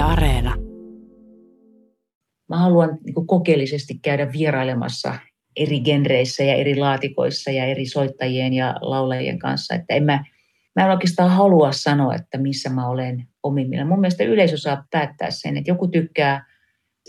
Areena. Mä haluan niin kokeellisesti käydä vierailemassa eri genreissä ja eri laatikoissa ja eri soittajien ja laulajien kanssa. Että en mä, mä en oikeastaan halua sanoa, että missä mä olen omimmilla. Mun mielestä yleisö saa päättää sen, että joku tykkää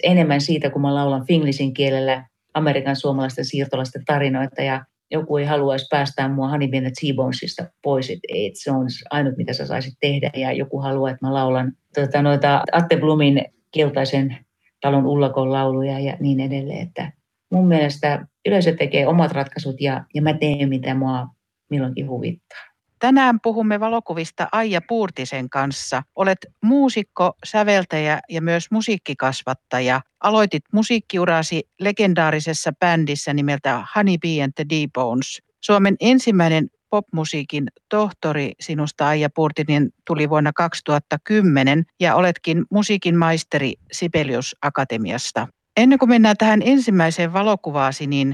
enemmän siitä, kun mä laulan finglisin kielellä Amerikan suomalaisten siirtolaisten tarinoita ja joku ei haluaisi päästää mua Honeybee T-Bonesista pois, että et se on ainut, mitä sä saisit tehdä. Ja joku haluaa, että mä laulan tuota, noita Atte Blumin keltaisen talon ullakon lauluja ja niin edelleen. Että mun mielestä yleisö tekee omat ratkaisut ja, ja mä teen, mitä mua milloinkin huvittaa. Tänään puhumme valokuvista Aija Puurtisen kanssa. Olet muusikko, säveltäjä ja myös musiikkikasvattaja. Aloitit musiikkiurasi legendaarisessa bändissä nimeltä Honey Bee and the D-Bones. Suomen ensimmäinen popmusiikin tohtori sinusta Aija Puurtinen tuli vuonna 2010 ja oletkin musiikin maisteri Sibelius Akatemiasta. Ennen kuin mennään tähän ensimmäiseen valokuvaasi, niin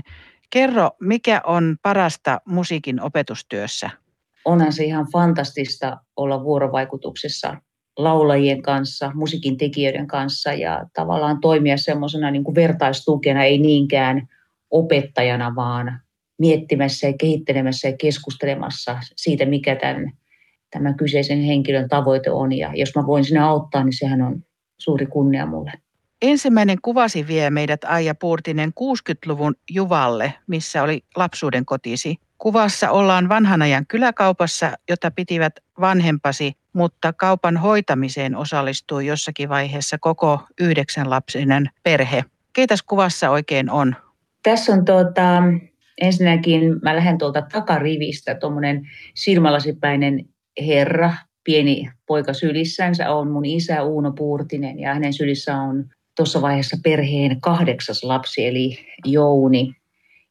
kerro, mikä on parasta musiikin opetustyössä? Onhan se ihan fantastista olla vuorovaikutuksessa laulajien kanssa, musiikin tekijöiden kanssa ja tavallaan toimia semmoisena niin vertaistukena, ei niinkään opettajana, vaan miettimässä ja kehittelemässä ja keskustelemassa siitä, mikä tämän, tämän kyseisen henkilön tavoite on. Ja jos mä voin sinä auttaa, niin sehän on suuri kunnia mulle. Ensimmäinen kuvasi vie meidät Aija Puurtinen 60-luvun Juvalle, missä oli lapsuuden kotisi. Kuvassa ollaan vanhan ajan kyläkaupassa, jota pitivät vanhempasi, mutta kaupan hoitamiseen osallistui jossakin vaiheessa koko yhdeksänlapsinen perhe. Keitäs kuvassa oikein on? Tässä on tuota, ensinnäkin, mä lähden tuolta takarivistä, tuommoinen silmälasipäinen herra, pieni poika sylissänsä on mun isä Uuno Puurtinen ja hänen sylissä on tuossa vaiheessa perheen kahdeksas lapsi eli Jouni.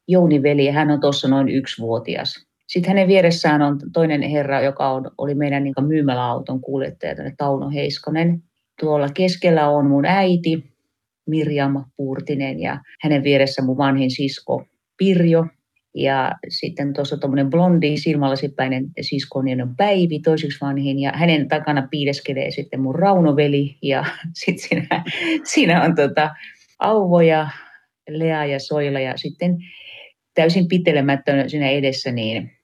Jouni veli, hän on tuossa noin yksivuotias. Sitten hänen vieressään on toinen herra, joka on, oli meidän niin myymäläauton kuljettaja, Tauno Heiskonen. Tuolla keskellä on mun äiti, Mirjam Puurtinen, ja hänen vieressä mun vanhin sisko Pirjo. Ja sitten tuossa tuommoinen blondi, silmälasipäinen sisko on Päivi, toiseksi vanhin, ja hänen takana piileskelee sitten mun Raunoveli, ja sitten siinä, siinä on tota Auvo ja Lea ja Soila, ja sitten täysin pitelemättä siinä edessä, niin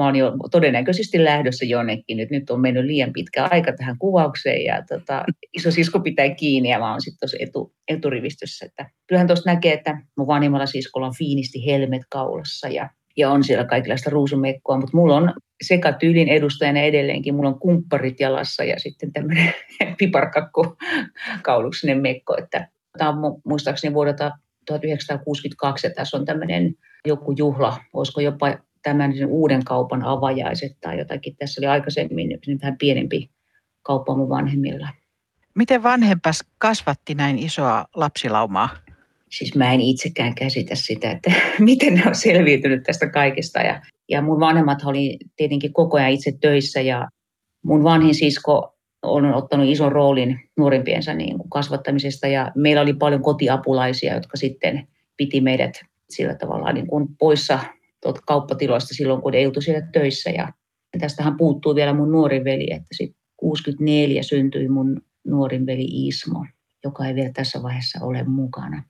mä oon jo todennäköisesti lähdössä jonnekin. Nyt, nyt on mennyt liian pitkä aika tähän kuvaukseen ja tota, iso sisko pitää kiinni ja mä oon sitten tuossa etu, eturivistössä. Että kyllähän tuosta näkee, että mun vanhimmalla siskolla on fiinisti helmet kaulassa ja, ja on siellä kaikenlaista ruusumekkoa, mutta mulla on sekä tyylin edustajana edelleenkin, mulla on kumpparit jalassa ja sitten tämmöinen piparkakko kauluksinen mekko, että tämä on muistaakseni vuodelta 1962 ja tässä on tämmöinen joku juhla, olisiko jopa tämän uuden kaupan avajaiset tai jotakin. Tässä oli aikaisemmin vähän pienempi kauppa mun vanhemmilla. Miten vanhempas kasvatti näin isoa lapsilaumaa? Siis mä en itsekään käsitä sitä, että miten ne on selviytynyt tästä kaikesta. Ja, ja mun vanhemmat oli tietenkin koko ajan itse töissä ja mun vanhin sisko on ottanut ison roolin nuorempiensa niin kuin kasvattamisesta ja meillä oli paljon kotiapulaisia, jotka sitten piti meidät sillä tavalla niin kuin poissa kauppatiloista silloin, kun ei oltu siellä töissä. Ja tästähän puuttuu vielä mun nuorin veli, että sitten 64 syntyi mun nuorin veli Ismo, joka ei vielä tässä vaiheessa ole mukana.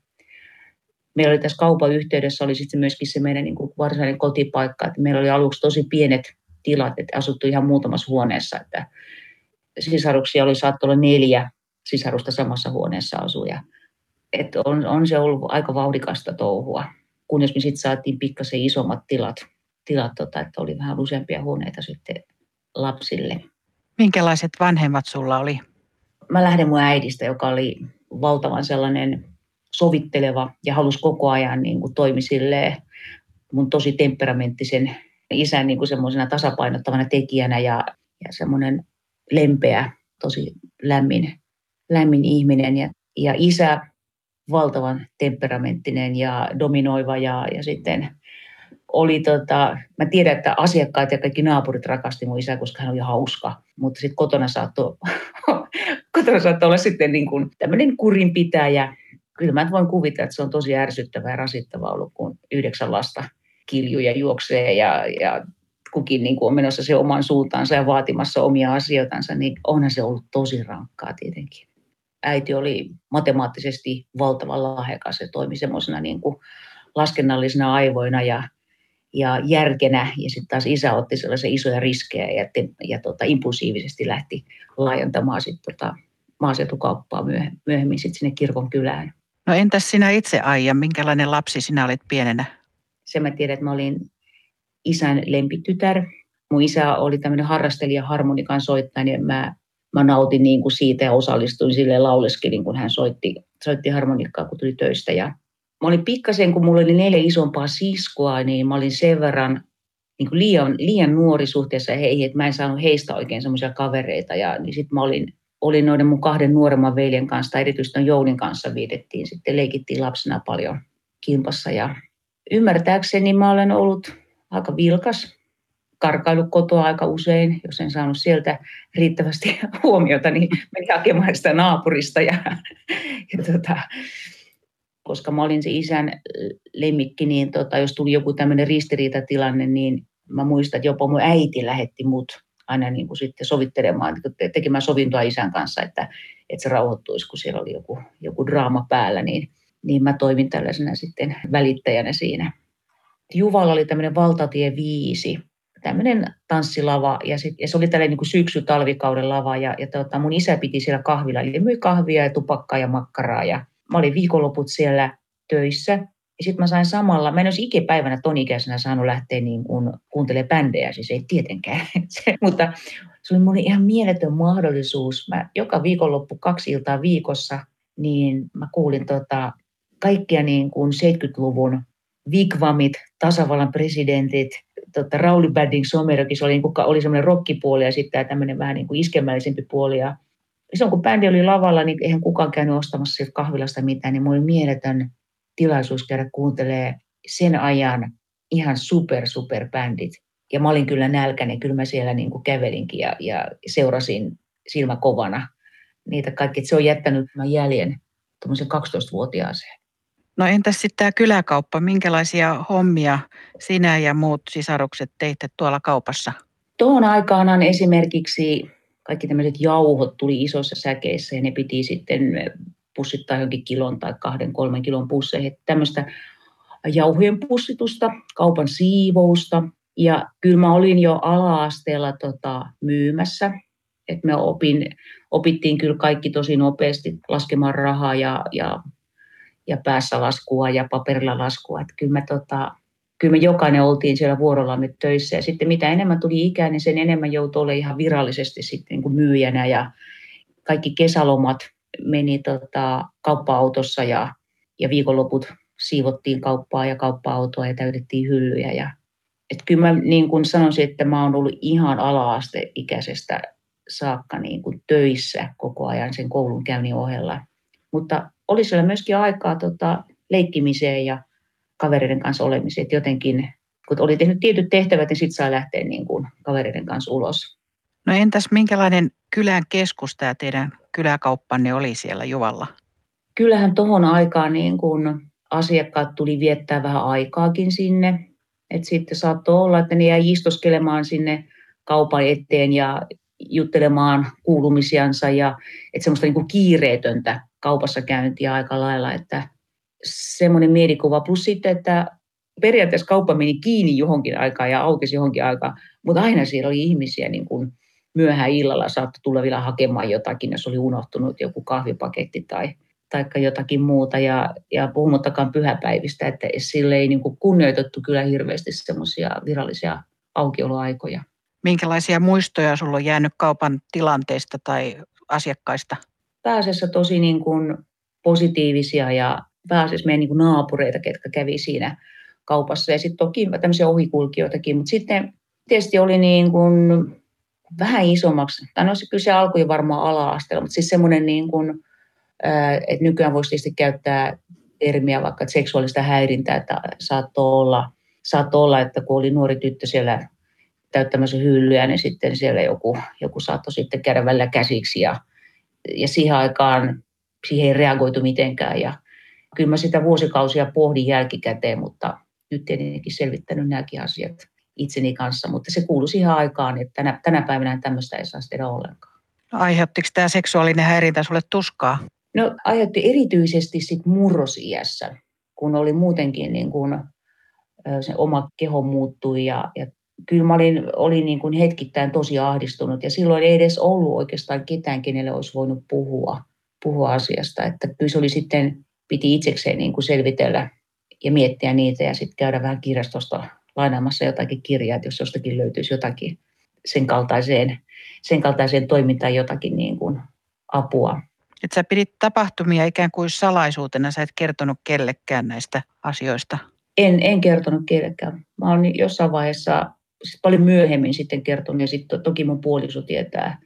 Meillä oli tässä kaupan yhteydessä oli sitten myöskin se meidän niin kuin varsinainen kotipaikka, että meillä oli aluksi tosi pienet tilat, että asuttu ihan muutamassa huoneessa, että sisaruksia oli saattoi olla neljä sisarusta samassa huoneessa asuja. Että on, on se ollut aika vauhdikasta touhua kunnes me sitten saatiin pikkasen isommat tilat, tilat tota, että oli vähän useampia huoneita sitten lapsille. Minkälaiset vanhemmat sulla oli? Mä lähden mun äidistä, joka oli valtavan sellainen sovitteleva ja halusi koko ajan niin kuin toimi silleen mun tosi temperamenttisen isän niin kuin semmoisena tasapainottavana tekijänä ja, ja semmoinen lempeä, tosi lämmin, lämmin ihminen. Ja, ja isä valtavan temperamenttinen ja dominoiva ja, ja sitten oli tota, mä tiedän, että asiakkaat ja kaikki naapurit rakasti mun isää, koska hän oli hauska, mutta sitten kotona saattoi, kotona saattoi olla sitten niin kuin tämmöinen kurinpitäjä. Kyllä mä voin kuvitella, että se on tosi ärsyttävää ja rasittavaa ollut, kun yhdeksän lasta kiljuja juoksee ja, ja kukin niin kuin on menossa se oman suuntaansa ja vaatimassa omia asioitansa, niin onhan se ollut tosi rankkaa tietenkin. Äiti oli matemaattisesti valtavan lahjakas. Se toimi semmoisena niin kuin laskennallisena aivoina ja, ja järkenä. Ja sitten taas isä otti sellaisia isoja riskejä ja, te, ja tota, impulsiivisesti lähti laajentamaan sit tota maaseutukauppaa myöhemmin sit sinne kirkon kylään. No entäs sinä itse Aija, minkälainen lapsi sinä olit pienenä? Se mä tiedän, että mä olin isän lempitytär. Mun isä oli tämmöinen harrastelija harmonikan soittaja, niin mä, mä nautin niin kuin siitä ja osallistuin sille lauleskelin, kun hän soitti, soitti harmonikkaa, kun tuli töistä. Ja mä olin pikkasen, kun mulla oli neljä isompaa siskoa, niin mä olin sen verran niin kuin liian, liian nuori suhteessa heihin, että mä en saanut heistä oikein semmoisia kavereita. Ja niin sitten mä olin, olin noiden mun kahden nuoremman veljen kanssa, tai erityisesti Jounin kanssa viidettiin, sitten leikittiin lapsena paljon kimpassa. Ja ymmärtääkseni mä olen ollut aika vilkas, karkailu kotoa aika usein, jos en saanut sieltä riittävästi huomiota, niin menin hakemaan sitä naapurista. Ja, ja tota, koska mä olin se isän lemmikki, niin tota, jos tuli joku tämmöinen ristiriitatilanne, niin mä muistan, että jopa mun äiti lähetti mut aina niin kuin sitten sovittelemaan, tekemään sovintoa isän kanssa, että, että se rauhoittuisi, kun siellä oli joku, joku draama päällä, niin, niin mä toimin tällaisena sitten välittäjänä siinä. Juvalla oli tämmöinen valtatie 5, tämmöinen tanssilava ja, sit, ja se oli tällainen niin syksy-talvikauden lava ja, ja tota, mun isä piti siellä kahvilla, eli myi kahvia ja tupakkaa ja makkaraa ja mä olin viikonloput siellä töissä. Ja sitten mä sain samalla, mä en olisi ikipäivänä ton ikäisenä saanut lähteä niin kuin kuuntelemaan bändejä, siis ei tietenkään, mutta se oli mulle ihan mieletön mahdollisuus. Mä joka viikonloppu kaksi iltaa viikossa, niin mä kuulin tota, kaikkia niin kuin 70-luvun Vigvamit, tasavallan presidentit, tota, Rauli Badding Somerokin, oli, niin kuin, oli semmoinen rockipuoli ja sitten tämmöinen vähän niin kuin iskemällisempi puoli. Ja silloin kun bändi oli lavalla, niin eihän kukaan käynyt ostamassa sieltä kahvilasta mitään, niin mulla oli mieletön tilaisuus käydä kuuntelee sen ajan ihan super, super bändit. Ja mä olin kyllä nälkäinen, kyllä mä siellä niin kuin kävelinkin ja, ja seurasin silmä kovana niitä kaikki. Se on jättänyt mä jäljen tuommoisen 12-vuotiaaseen. No entäs sitten tämä kyläkauppa, minkälaisia hommia sinä ja muut sisarukset teitte tuolla kaupassa? Tuohon aikaan esimerkiksi kaikki tämmöiset jauhot tuli isoissa säkeissä ja ne piti sitten pussittaa johonkin kilon tai kahden, kolmen kilon pusseihin. Tämmöistä jauhojen pussitusta, kaupan siivousta. Ja kyllä mä olin jo ala-asteella tota, myymässä. Et me opin, opittiin kyllä kaikki tosi nopeasti laskemaan rahaa ja, ja ja päässä laskua ja paperilla laskua. Että kyllä, me, tota, kyllä me jokainen oltiin siellä vuorollamme töissä ja sitten mitä enemmän tuli ikää, niin sen enemmän joutui olla ihan virallisesti sitten niin kuin myyjänä ja kaikki kesälomat meni tota, kauppa-autossa ja, ja viikonloput siivottiin kauppaa ja kauppa-autoa ja täytettiin hyllyjä. Ja, et kyllä mä niin kuin sanoisin, että mä oon ollut ihan ala-asteikäisestä saakka niin kuin töissä koko ajan sen koulun käynnin ohella. Mutta oli siellä myöskin aikaa tota, leikkimiseen ja kavereiden kanssa olemiseen. Et jotenkin, kun oli tehnyt tietyt tehtävät, niin sitten saa lähteä niin kuin kavereiden kanssa ulos. No entäs minkälainen kylän keskusta ja teidän kyläkauppanne oli siellä Juvalla? Kyllähän tuohon aikaan niin kun asiakkaat tuli viettää vähän aikaakin sinne. Et sitten saattoi olla, että ne jäi istoskelemaan sinne kaupan eteen ja juttelemaan kuulumisiansa ja että semmoista niin kuin kiireetöntä kaupassa käyntiä aika lailla, että semmoinen mielikuva. Plus sitten, että periaatteessa kauppa meni kiinni johonkin aikaan ja aukesi johonkin aikaan, mutta aina siellä oli ihmisiä niin kuin myöhään illalla saattoi tulla vielä hakemaan jotakin, jos oli unohtunut joku kahvipaketti tai taikka jotakin muuta ja, ja puhumattakaan pyhäpäivistä, että sille ei niin kunnioitettu kyllä hirveästi semmoisia virallisia aukioloaikoja. Minkälaisia muistoja sulla on jäänyt kaupan tilanteista tai asiakkaista? Pääasiassa tosi niin kuin positiivisia ja pääasiassa meidän niin kuin naapureita, ketkä kävi siinä kaupassa. Ja sitten toki tämmöisiä ohikulkijoitakin, mutta sitten tietysti oli niin kuin vähän isommaksi, tai no se kyllä se alkoi varmaan ala-asteella, mutta siis semmoinen niin kuin, että nykyään voisi tietysti käyttää termiä vaikka että seksuaalista häirintää, että saattoi olla, saattoi olla, että kun oli nuori tyttö siellä täyttämässä hyllyä, niin sitten siellä joku, joku saattoi sitten käydä välillä käsiksi ja, ja siihen aikaan siihen ei reagoitu mitenkään ja kyllä mä sitä vuosikausia pohdin jälkikäteen, mutta nyt tietenkin selvittänyt nämäkin asiat itseni kanssa, mutta se kuului siihen aikaan, että tänä, tänä päivänä tämmöistä ei saa tehdä ollenkaan. No, aiheuttiko tämä seksuaalinen häirintä sulle tuskaa? No aiheutti erityisesti sit murrosiässä, kun oli muutenkin niin kuin, se oma keho muuttui ja, ja kyllä mä olin, olin niin kuin hetkittäin tosi ahdistunut ja silloin ei edes ollut oikeastaan ketään, kenelle olisi voinut puhua, puhua asiasta. Että kyllä se oli sitten, piti itsekseen niin kuin selvitellä ja miettiä niitä ja sitten käydä vähän kirjastosta lainaamassa jotakin kirjaa, että jos jostakin löytyisi jotakin sen kaltaiseen, sen kaltaiseen toimintaan jotakin niin kuin apua. Että sä pidit tapahtumia ikään kuin salaisuutena, sä et kertonut kellekään näistä asioista. En, en kertonut kellekään. Mä olen jossain vaiheessa sit paljon myöhemmin sitten kertonut ja sitten toki mun puoliso tietää,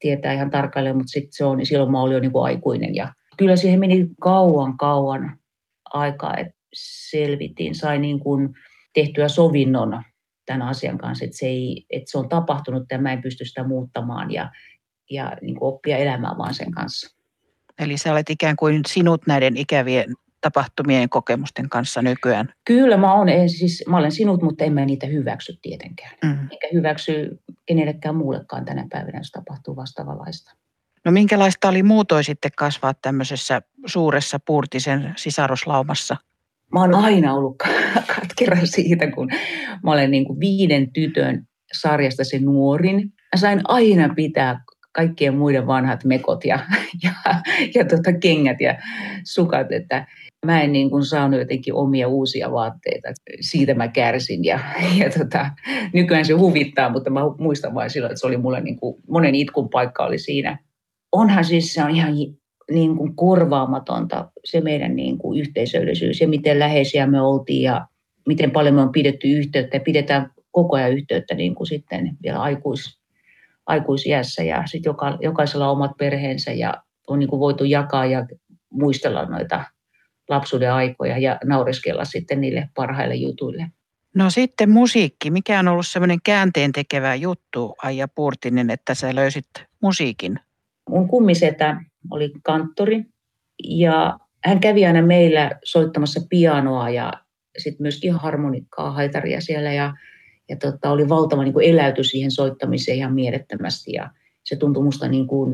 tietää ihan tarkalleen, mutta sitten se on, niin silloin mä olin jo niin kuin aikuinen ja kyllä siihen meni kauan kauan aikaa, että selvittiin, sai niin kuin tehtyä sovinnon tämän asian kanssa, että se, ei, että se on tapahtunut ja mä en pysty sitä muuttamaan ja, ja niin kuin oppia elämään vaan sen kanssa. Eli sä olet ikään kuin sinut näiden ikävien tapahtumien kokemusten kanssa nykyään? Kyllä mä olen, siis, mä olen sinut, mutta en mä niitä hyväksy tietenkään. Mm. Eikä hyväksy kenellekään muullekaan tänä päivänä, jos tapahtuu vastaavanlaista. No minkälaista oli muutoin sitten kasvaa tämmöisessä suuressa puurtisen sisaruslaumassa? Mä oon aina ollut katkera siitä, kun mä olen niin kuin viiden tytön sarjasta se nuorin. Mä sain aina pitää kaikkien muiden vanhat mekot ja, ja, ja tota kengät ja sukat, että mä en niin kuin saanut jotenkin omia uusia vaatteita. Siitä mä kärsin ja, ja tota, nykyään se huvittaa, mutta mä muistan vain silloin, että se oli mulle niin kuin, monen itkun paikka oli siinä. Onhan siis se on ihan niin kuin korvaamatonta se meidän niin kuin yhteisöllisyys ja miten läheisiä me oltiin ja miten paljon me on pidetty yhteyttä ja pidetään koko ajan yhteyttä niin kuin sitten vielä aikuis, aikuisiässä ja sitten joka, jokaisella omat perheensä ja on niin kuin voitu jakaa ja muistella noita lapsuuden aikoja ja naureskella sitten niille parhaille jutuille. No sitten musiikki. Mikä on ollut semmoinen käänteen tekevä juttu, Aija Puurtinen, että sä löysit musiikin? Mun kummisetä oli kanttori ja hän kävi aina meillä soittamassa pianoa ja sitten myöskin harmonikkaa, haitaria siellä ja, ja tota, oli valtava niin kuin eläytys siihen soittamiseen ihan mielettömästi ja se tuntui musta niin kuin,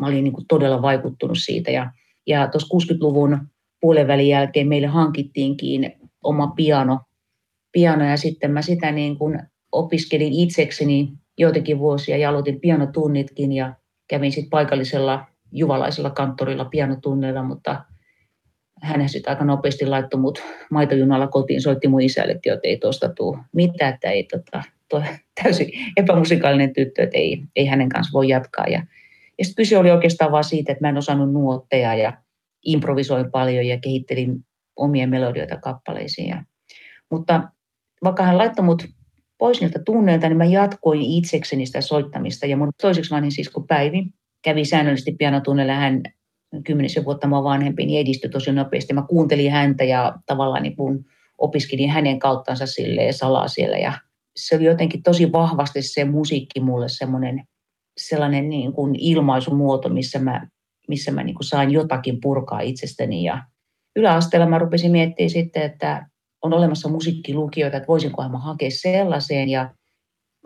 mä olin niin kuin todella vaikuttunut siitä ja, ja tuossa 60-luvun puolen jälkeen meille hankittiinkin oma piano, piano ja sitten mä sitä niin kuin opiskelin itsekseni joitakin vuosia ja aloitin pianotunnitkin ja kävin sitten paikallisella juvalaisella kanttorilla pianotunneilla, mutta hän sitten aika nopeasti laittoi mut maitojunalla kotiin, soitti mun isälle, että ei tuosta tule mitään, että ei tota, toi, täysin epämusikaalinen tyttö, että ei, ei hänen kanssa voi jatkaa. Ja, ja sitten kyse oli oikeastaan vaan siitä, että mä en osannut nuotteja ja improvisoin paljon ja kehittelin omia melodioita kappaleisiin. Ja, mutta vaikka hän laittoi mut pois niiltä tunneilta, niin mä jatkoin itsekseni sitä soittamista. Ja mun toiseksi vanhin sisko Päivi kävi säännöllisesti pianotunnella. Hän kymmenisen vuotta mua vanhempi, niin edistyi tosi nopeasti. Mä kuuntelin häntä ja tavallaan niin kun opiskelin hänen kauttansa silleen salaa siellä. Ja se oli jotenkin tosi vahvasti se musiikki mulle semmoinen sellainen niin kuin ilmaisumuoto, missä mä missä mä niin saan jotakin purkaa itsestäni. Ja yläasteella mä rupesin miettimään sitten, että on olemassa musiikkilukioita, että voisinko mä hakea sellaiseen. Ja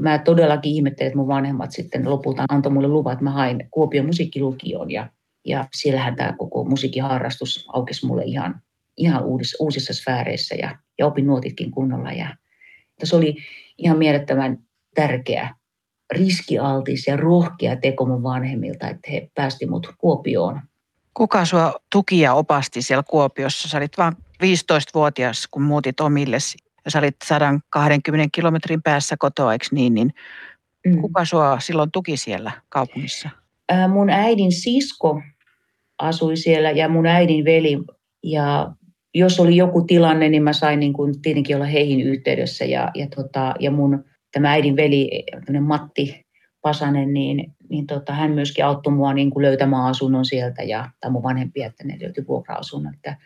mä todellakin ihmettelin, että mun vanhemmat sitten lopulta antoi mulle luvan, että mä hain Kuopion musiikkilukioon. Ja, ja siellähän tämä koko musiikkiharrastus aukesi mulle ihan, ihan uudis, uusissa sfääreissä ja, ja opin nuotitkin kunnolla. Ja, se oli ihan mielettömän tärkeä riskialtis ja rohkea teko mun vanhemmilta, että he päästi mut Kuopioon. Kuka sua tuki ja opasti siellä Kuopiossa? Sä olit vain 15-vuotias, kun muutit omilles ja sä olit 120 kilometrin päässä kotoa, eikö niin? niin mm. Kuka sua silloin tuki siellä kaupungissa? Ää, mun äidin sisko asui siellä ja mun äidin veli. Ja jos oli joku tilanne, niin mä sain niin kuin tietenkin olla heihin yhteydessä. Ja, ja, tota, ja mun tämä äidin veli, Matti Pasanen, niin, niin tota, hän myöskin auttoi mua niin kuin löytämään asunnon sieltä ja, tai mun vanhempia, että ne löytyi vuokra-asunnon. Että,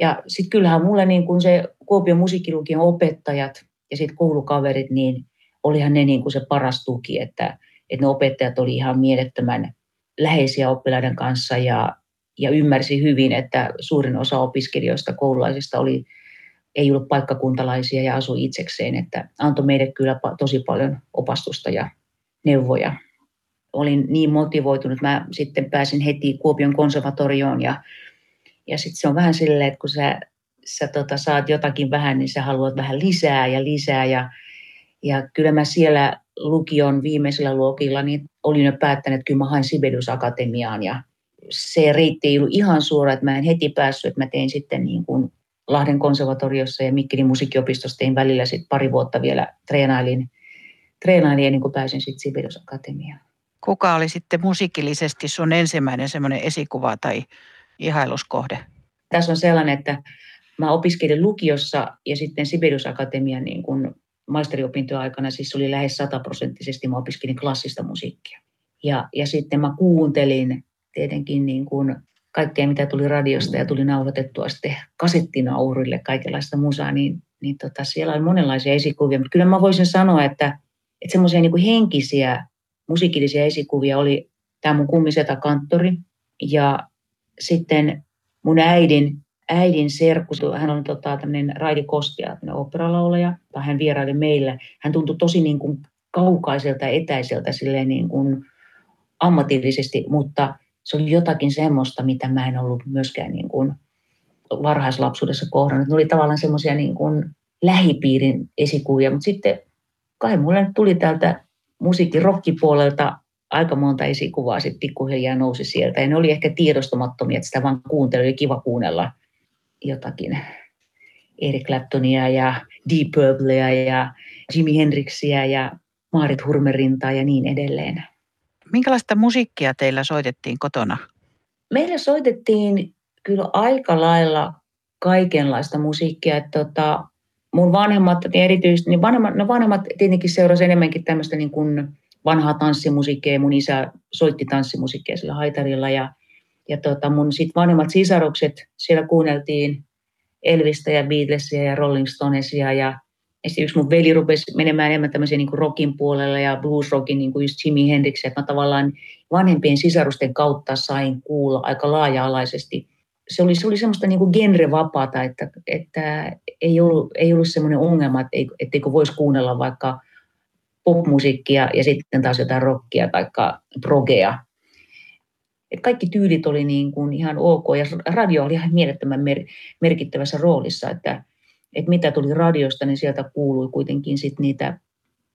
ja sitten kyllähän mulle niin kuin se Kuopion musiikkilukion opettajat ja sitten koulukaverit, niin olihan ne niin kuin se paras tuki, että, että ne opettajat oli ihan mielettömän läheisiä oppilaiden kanssa ja, ja ymmärsi hyvin, että suurin osa opiskelijoista, koululaisista oli ei ollut paikkakuntalaisia ja asui itsekseen, että antoi meille kyllä tosi paljon opastusta ja neuvoja. olin niin motivoitunut. Mä sitten pääsin heti Kuopion konservatorioon ja, ja sitten se on vähän silleen, että kun sä, sä tota, saat jotakin vähän, niin sä haluat vähän lisää ja lisää ja, ja kyllä mä siellä lukion viimeisellä luokilla niin olin jo päättänyt, että kyllä mä hain Sibelius Akatemiaan ja se reitti ei ollut ihan suora, että mä en heti päässyt, että mä tein sitten niin kuin Lahden konservatoriossa ja Mikkelin musiikkiopistossa tein välillä sitten pari vuotta vielä treenailin, treenailin ennen kuin pääsin sitten Sibelius Akatemiaan. Kuka oli sitten musiikillisesti sun ensimmäinen semmoinen esikuva tai ihailuskohde? Tässä on sellainen, että mä opiskelin lukiossa ja sitten Sibelius Akatemian niin kuin maisteriopintojen aikana siis oli lähes sataprosenttisesti, mä opiskelin klassista musiikkia. Ja, ja sitten mä kuuntelin tietenkin niin kuin kaikkea, mitä tuli radiosta ja tuli nauhoitettua sitten kasettinaurille kaikenlaista musaa, niin, niin tota, siellä oli monenlaisia esikuvia. Mutta kyllä mä voisin sanoa, että, että semmoisia niin henkisiä musiikillisia esikuvia oli tämä mun kummiseta kanttori ja sitten mun äidin, äidin serkku, hän on tota, tämmöinen Raidi Kostia, operalaulaja, tai hän vieraili meillä. Hän tuntui tosi niin kuin kaukaiselta ja etäiseltä silleen niin kuin ammatillisesti, mutta se oli jotakin semmoista, mitä mä en ollut myöskään niin kuin varhaislapsuudessa kohdannut. Ne oli tavallaan semmoisia niin kuin lähipiirin esikuvia, mutta sitten kai mulle tuli täältä musiikin rockipuolelta aika monta esikuvaa sitten pikkuhiljaa nousi sieltä. Ja ne oli ehkä tiedostamattomia, että sitä vaan kuunteli, oli kiva kuunnella jotakin Eric Claptonia ja Deep Purplea ja Jimi Hendrixia ja Maarit Hurmerintaa ja niin edelleen. Minkälaista musiikkia teillä soitettiin kotona? Meillä soitettiin kyllä aika lailla kaikenlaista musiikkia. Että tota, mun vanhemmat, niin erityisesti, niin vanhemmat, no vanhemmat tietenkin seurasi enemmänkin tämmöistä niin kuin vanhaa tanssimusiikkia. Mun isä soitti tanssimusiikkia sillä haitarilla ja, ja tota mun sit vanhemmat sisarukset, siellä kuunneltiin Elvistä ja Beatlesia ja Rolling Stonesia ja esimerkiksi mun veli rupesi menemään enemmän tämmöisen niin rockin puolelle ja bluesrockin, niin kuin just Jimi Hendrix, että mä tavallaan vanhempien sisarusten kautta sain kuulla aika laaja-alaisesti. Se oli, se oli semmoista niin kuin genrevapaata, että, että ei, ollut, ei ollut semmoinen ongelma, että etteikö voisi kuunnella vaikka popmusiikkia ja sitten taas jotain rockia tai progea. Et kaikki tyylit oli niin kuin ihan ok ja radio oli ihan mielettömän mer- merkittävässä roolissa, että että mitä tuli radiosta, niin sieltä kuului kuitenkin sit niitä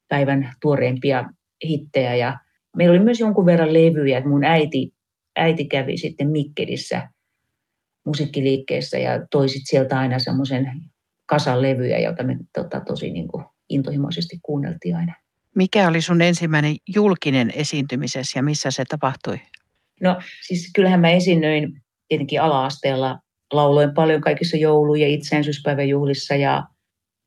päivän tuoreimpia hittejä. Ja meillä oli myös jonkun verran levyjä, että mun äiti, äiti kävi sitten Mikkelissä musiikkiliikkeessä ja toi sit sieltä aina semmoisen kasan levyjä, joita me tota, tosi niin kuin intohimoisesti kuunneltiin aina. Mikä oli sun ensimmäinen julkinen esiintymisessä ja missä se tapahtui? No siis kyllähän mä esiinnyin tietenkin ala-asteella lauloin paljon kaikissa joulu- ja itsenäisyyspäiväjuhlissa ja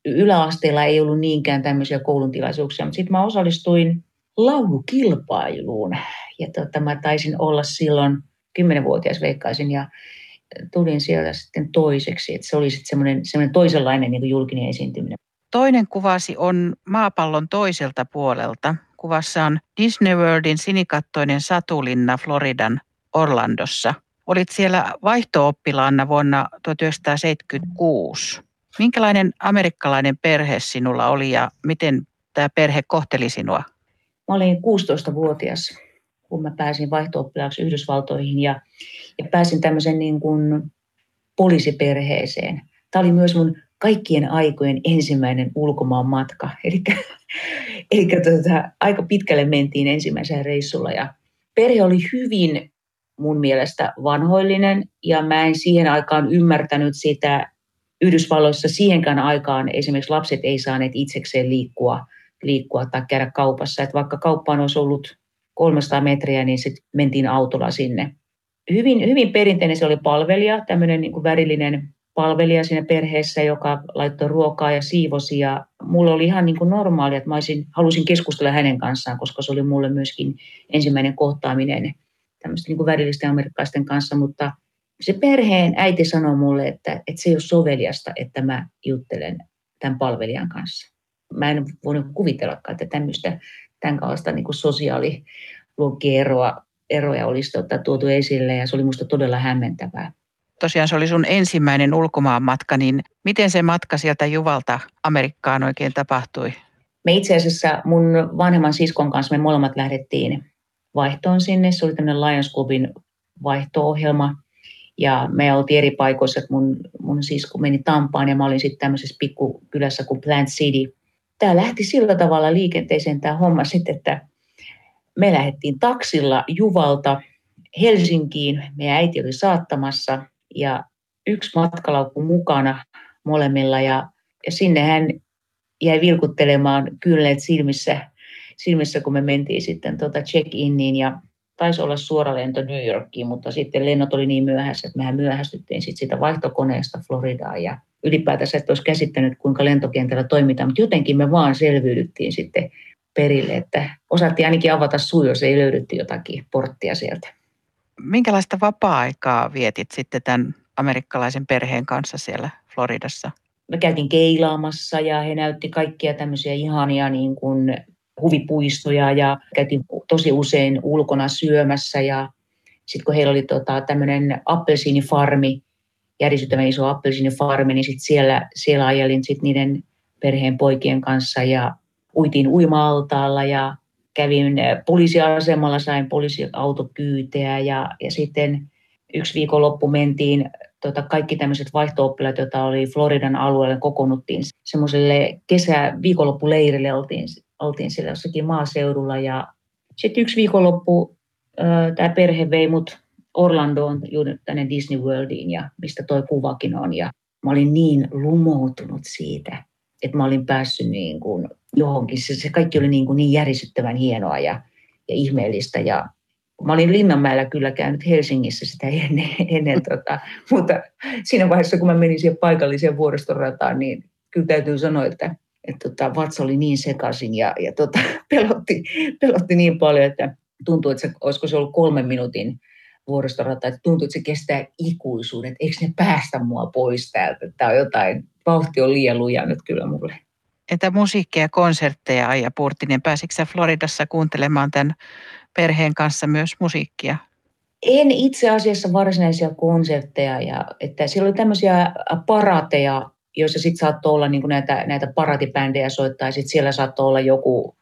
yläasteella ei ollut niinkään tämmöisiä koulun tilaisuuksia, mutta sitten mä osallistuin laulukilpailuun ja tota, mä taisin olla silloin kymmenenvuotias veikkaisin ja tulin sieltä sitten toiseksi, että se oli sitten semmoinen, semmoinen toisenlainen niin julkinen esiintyminen. Toinen kuvasi on maapallon toiselta puolelta. Kuvassa on Disney Worldin sinikattoinen satulinna Floridan Orlandossa – Olit siellä vaihtooppilaana vuonna 1976. Minkälainen amerikkalainen perhe sinulla oli ja miten tämä perhe kohteli sinua? Mä olin 16-vuotias, kun mä pääsin vaihtooppilaaksi Yhdysvaltoihin ja, ja pääsin tämmöisen niin kuin poliisiperheeseen. Tämä oli myös mun kaikkien aikojen ensimmäinen ulkomaan matka. Eli, eli tuota, aika pitkälle mentiin ensimmäisellä reissulla ja perhe oli hyvin mun mielestä vanhoillinen ja mä en siihen aikaan ymmärtänyt sitä. Yhdysvalloissa siihenkään aikaan esimerkiksi lapset ei saaneet itsekseen liikkua, liikkua tai käydä kaupassa. Että vaikka kauppaan olisi ollut 300 metriä, niin sitten mentiin autolla sinne. Hyvin, hyvin perinteinen se oli palvelija, tämmöinen niin värillinen palvelija siinä perheessä, joka laittoi ruokaa ja siivosi. Ja mulla oli ihan niin kuin normaali, että mä olisin, halusin keskustella hänen kanssaan, koska se oli mulle myöskin ensimmäinen kohtaaminen tämmöisten niin värillisten amerikkalaisten kanssa, mutta se perheen äiti sanoi mulle, että, että se ei ole soveliasta, että mä juttelen tämän palvelijan kanssa. Mä en voinut kuvitellakaan, että tämmöistä tämän kaltaista niin sosiaaliluokkieroa eroja olisi tuota, tuotu esille ja se oli minusta todella hämmentävää. Tosiaan se oli sun ensimmäinen ulkomaan matka, niin miten se matka sieltä Juvalta Amerikkaan oikein tapahtui? Me itse asiassa mun vanhemman siskon kanssa me molemmat lähdettiin vaihtoon sinne. Se oli tämmöinen Lions Clubin vaihto-ohjelma. Ja me oltiin eri paikoissa, mun, mun sisko meni Tampaan ja mä olin sitten tämmöisessä pikkukylässä kuin Plant City. Tämä lähti sillä tavalla liikenteeseen tämä homma sitten, että me lähdettiin taksilla Juvalta Helsinkiin. Meidän äiti oli saattamassa ja yksi matkalaukku mukana molemmilla ja, ja sinne hän jäi vilkuttelemaan kylleet silmissä, silmissä, kun me mentiin sitten tuota check-inniin ja taisi olla suora lento New Yorkiin, mutta sitten lennot oli niin myöhässä, että mehän myöhästyttiin sitten sitä vaihtokoneesta Floridaan ja ylipäätänsä et olisi käsittänyt, kuinka lentokentällä toimitaan, mutta jotenkin me vaan selviydyttiin sitten perille, että osattiin ainakin avata suu, jos ei löydetty jotakin porttia sieltä. Minkälaista vapaa-aikaa vietit sitten tämän amerikkalaisen perheen kanssa siellä Floridassa? Me käytiin keilaamassa ja he näytti kaikkia tämmöisiä ihania niin kuin huvipuistoja ja käytiin tosi usein ulkona syömässä ja sitten kun heillä oli tota, tämmöinen appelsiinifarmi, järjestettävän iso appelsiinifarmi, niin sitten siellä, siellä ajelin sit niiden perheen poikien kanssa ja uitiin uima-altaalla ja kävin poliisiasemalla, sain poliisiautokyyteä ja, ja sitten yksi viikonloppu mentiin tota, kaikki tämmöiset vaihto-oppilaat, joita oli Floridan alueelle, kokoonnuttiin semmoiselle kesä-viikonloppuleirille, oltiin, oltiin siellä jossakin maaseudulla ja sitten yksi viikonloppu tämä perhe vei mut Orlandoon tänne Disney Worldiin ja mistä toi kuvakin on ja mä olin niin lumoutunut siitä, että mä olin päässyt niin kuin johonkin. Se, se kaikki oli niin, kuin niin järisyttävän hienoa ja, ja ihmeellistä ja Mä olin Linnanmäellä kyllä käynyt Helsingissä sitä ennen, ennen tota, mutta siinä vaiheessa, kun mä menin siihen paikalliseen vuoristorataan, niin kyllä täytyy sanoa, että, että tota, vatsa oli niin sekaisin ja, ja tota, pelotti, pelotti niin paljon, että tuntui, että se, olisiko se ollut kolmen minuutin vuoristorata, että tuntuu, että se kestää ikuisuuden, että eikö ne päästä mua pois täältä, tämä on jotain, vauhti on liian luja nyt kyllä mulle. Entä musiikkia, konsertteja, Aija Purtinen, pääsitkö Floridassa kuuntelemaan tämän perheen kanssa myös musiikkia? En itse asiassa varsinaisia konsertteja. Ja, että siellä oli tämmöisiä parateja, joissa sitten saattoi olla niin näitä, näitä paratibändejä soittaa, ja sitten siellä saattoi olla joku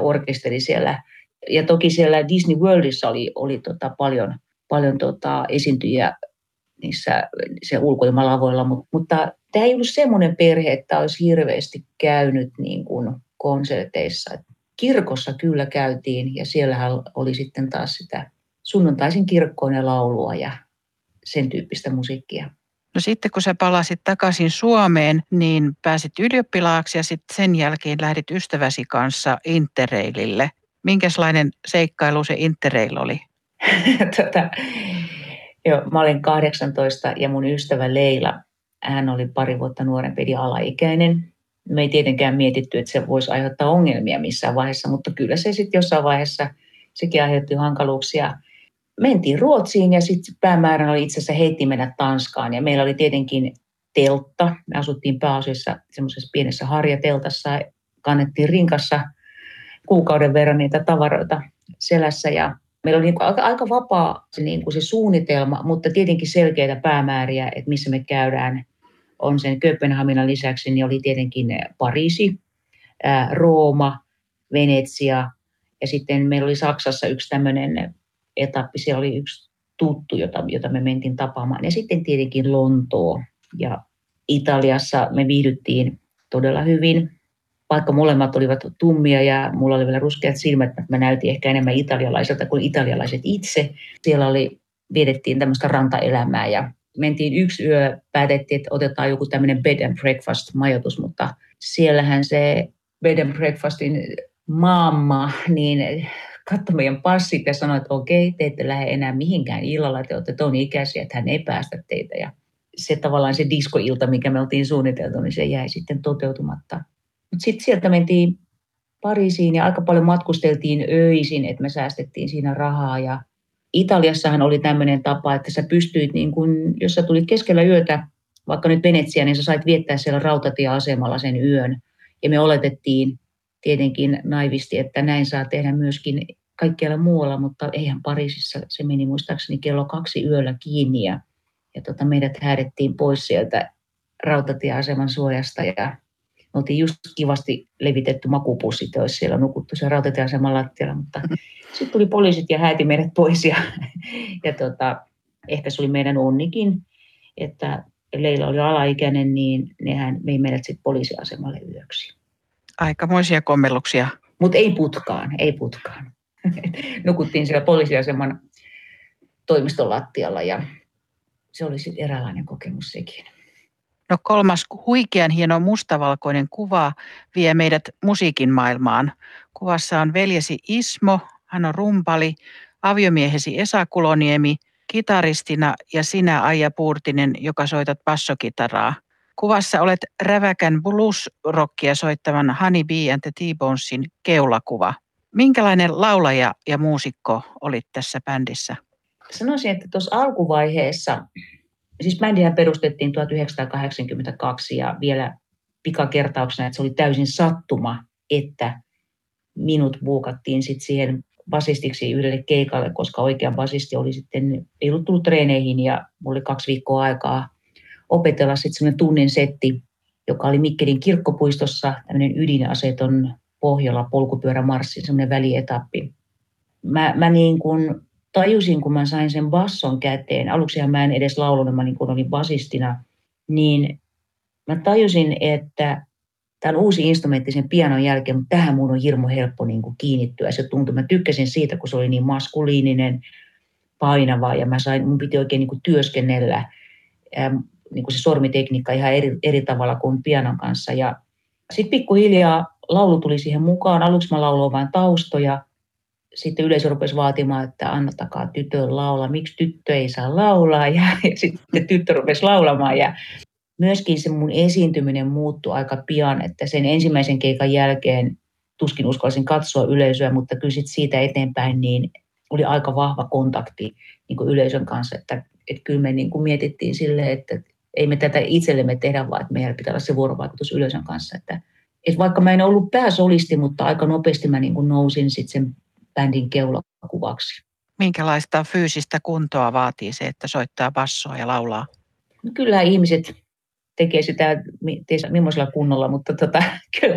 orkesteri siellä. Ja toki siellä Disney Worldissa oli, oli tota paljon, paljon tota esiintyjiä niissä se ulkoilmalavoilla, mutta, mutta tämä ei ollut semmoinen perhe, että olisi hirveästi käynyt niin kuin konserteissa kirkossa kyllä käytiin ja siellähän oli sitten taas sitä sunnuntaisin kirkkoon ja laulua ja sen tyyppistä musiikkia. No sitten kun sä palasit takaisin Suomeen, niin pääsit ylioppilaaksi ja sitten sen jälkeen lähdit ystäväsi kanssa Interrailille. Minkälainen seikkailu se Interrail oli? tota, joo, mä olin 18 ja mun ystävä Leila, hän oli pari vuotta nuorempi eli alaikäinen me ei tietenkään mietitty, että se voisi aiheuttaa ongelmia missään vaiheessa, mutta kyllä se sitten jossain vaiheessa sekin aiheutti hankaluuksia. Mentiin Ruotsiin ja sitten päämäärän oli itse asiassa heitti mennä Tanskaan. Ja meillä oli tietenkin teltta. Me asuttiin pääasiassa semmoisessa pienessä harjateltassa, kannettiin rinkassa kuukauden verran niitä tavaroita selässä. Ja meillä oli niin aika, aika vapaa se, niin kuin se suunnitelma, mutta tietenkin selkeitä päämääriä, että missä me käydään. On sen Kööpenhaminan lisäksi, niin oli tietenkin Pariisi, Rooma, Venetsia. Ja sitten meillä oli Saksassa yksi tämmöinen etappi, siellä oli yksi tuttu, jota, jota me mentiin tapaamaan. Ja sitten tietenkin Lontoo ja Italiassa me viihdyttiin todella hyvin, vaikka molemmat olivat tummia ja mulla oli vielä ruskeat silmät, että mä näytin ehkä enemmän italialaiselta kuin italialaiset itse. Siellä oli, viedettiin tämmöistä rantaelämää ja mentiin yksi yö, päätettiin, että otetaan joku tämmöinen bed and breakfast majoitus, mutta siellähän se bed and breakfastin mamma, niin katsoi meidän passit ja sanoi, että okei, te ette lähde enää mihinkään illalla, te olette ton ikäisiä, että hän ei päästä teitä. Ja se tavallaan se diskoilta, mikä me oltiin suunniteltu, niin se jäi sitten toteutumatta. Mutta sitten sieltä mentiin Pariisiin ja aika paljon matkusteltiin öisin, että me säästettiin siinä rahaa ja Italiassahan oli tämmöinen tapa, että sä pystyit, niin kun, jos sä tulit keskellä yötä, vaikka nyt Venetsia, niin sä sait viettää siellä rautatieasemalla sen yön. Ja me oletettiin tietenkin naivisti, että näin saa tehdä myöskin kaikkialla muualla, mutta eihän Pariisissa, se meni muistaakseni kello kaksi yöllä kiinni ja, ja tota, meidät häädettiin pois sieltä rautatieaseman suojasta ja Me oltiin just kivasti levitetty makupussit, olisi siellä nukuttu se rautatieaseman lattialla, mutta sitten tuli poliisit ja hääti meidät pois ja, ja tota, ehkä se oli meidän onnikin, että Leila oli alaikäinen, niin nehän vei meidät sitten poliisiasemalle yöksi. Aikamoisia kommelluksia. Mutta ei putkaan, ei putkaan. Nukuttiin siellä poliisiaseman toimiston lattialla ja se oli sitten eräänlainen kokemus sekin. No kolmas huikean hieno mustavalkoinen kuva vie meidät musiikin maailmaan. Kuvassa on veljesi Ismo, hän on rumpali, aviomiehesi Esa Kuloniemi, kitaristina ja sinä Aija Puurtinen, joka soitat bassokitaraa. Kuvassa olet räväkän blues-rockia soittavan Honey Bee and the T-Bonesin keulakuva. Minkälainen laulaja ja muusikko olit tässä bändissä? Sanoisin, että tuossa alkuvaiheessa, siis bändihän perustettiin 1982 ja vielä pikakertauksena, että se oli täysin sattuma, että minut buukattiin sitten siihen basistiksi yhdelle keikalle, koska oikea basisti oli sitten, ei ollut tullut treeneihin ja mulla oli kaksi viikkoa aikaa opetella sitten semmoinen tunnin setti, joka oli Mikkelin kirkkopuistossa, tämmöinen ydinaseton Pohjola polkupyörämarssi, semmoinen välietappi. Mä, mä niin kuin tajusin, kun mä sain sen basson käteen, aluksihan mä en edes laulunut, mä niin kuin olin basistina, niin mä tajusin, että tämä on uusi instrumentti sen pianon jälkeen, mutta tähän mun on hirmu helppo niin kuin kiinnittyä. Se tuntui, mä tykkäsin siitä, kun se oli niin maskuliininen, painava ja mä sain, mun piti oikein niin kuin työskennellä niin kuin se sormitekniikka ihan eri, eri tavalla kuin pianon kanssa. Ja sitten pikkuhiljaa laulu tuli siihen mukaan. Aluksi mä lauloin vain taustoja. Sitten yleisö rupesi vaatimaan, että annattakaa tytön laulaa. Miksi tyttö ei saa laulaa? Ja, ja sitten tyttö rupesi laulamaan. Ja myöskin se mun esiintyminen muuttui aika pian, että sen ensimmäisen keikan jälkeen tuskin uskallisin katsoa yleisöä, mutta kyllä sit siitä eteenpäin niin oli aika vahva kontakti niin kuin yleisön kanssa, että, että kyllä me niin kuin mietittiin silleen, että ei me tätä itsellemme tehdä, vaan että meillä pitää olla se vuorovaikutus yleisön kanssa, että, että vaikka mä en ollut pääsolisti, mutta aika nopeasti mä niin kuin nousin sitten sen bändin keulakuvaksi. Minkälaista fyysistä kuntoa vaatii se, että soittaa bassoa ja laulaa? No kyllä ihmiset tekee sitä millaisella kunnolla, mutta tota, kyllä,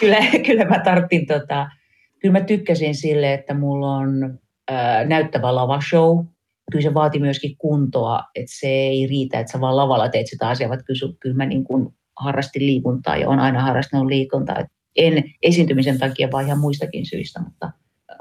kyllä, kyllä mä tarttin, tota, kyllä mä tykkäsin sille, että mulla on ää, näyttävä lavashow. Kyllä se vaati myöskin kuntoa, että se ei riitä, että sä vaan lavalla teet sitä asiaa, vaan kyllä, kyllä mä niin kuin harrastin liikuntaa ja on aina harrastanut liikuntaa. En esiintymisen takia, vaan ihan muistakin syistä, mutta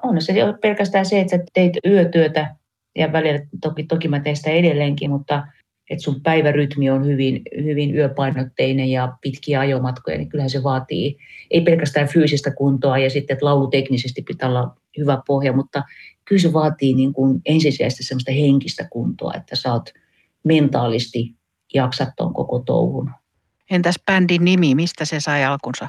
on se pelkästään se, että sä teit yötyötä ja välillä toki, toki mä teen sitä edelleenkin, mutta että sun päivärytmi on hyvin, hyvin yöpainotteinen ja pitkiä ajomatkoja, niin kyllähän se vaatii ei pelkästään fyysistä kuntoa ja sitten, että lauluteknisesti pitää olla hyvä pohja, mutta kyllä se vaatii niin kuin ensisijaisesti semmoista henkistä kuntoa, että sä oot mentaalisti jaksat tuon koko touhun. Entäs bändin nimi, mistä se sai alkunsa?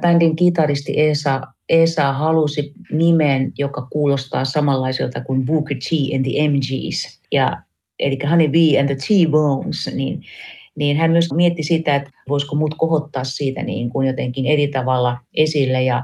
Bändin kitaristi Esa, Esa halusi nimen, joka kuulostaa samanlaiselta kuin Booker T and the MGs. Ja eli Honey Bee and the T-Bones, niin, niin hän myös mietti sitä, että voisiko muut kohottaa siitä niin kuin jotenkin eri tavalla esille. Ja,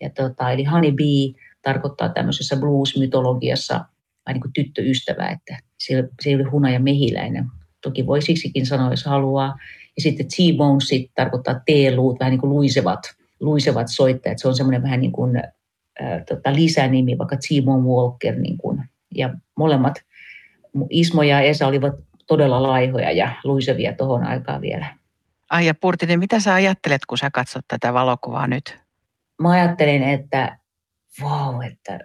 ja tota, eli Honey Bee tarkoittaa tämmöisessä blues-mytologiassa niin kuin tyttöystävä, että se, ei ole huna ja mehiläinen. Toki voi siksikin sanoa, jos haluaa. Ja sitten T-Bones tarkoittaa T-luut, vähän niin kuin luisevat, luisevat soittajat. Se on semmoinen vähän niin kuin äh, tota, lisänimi, vaikka T-Bone Walker. Niin kuin, ja molemmat Ismo ja Esa olivat todella laihoja ja luisevia tuohon aikaan vielä. Aija Purtinen, mitä sä ajattelet, kun sä katsot tätä valokuvaa nyt? Mä ajattelen, että wow, että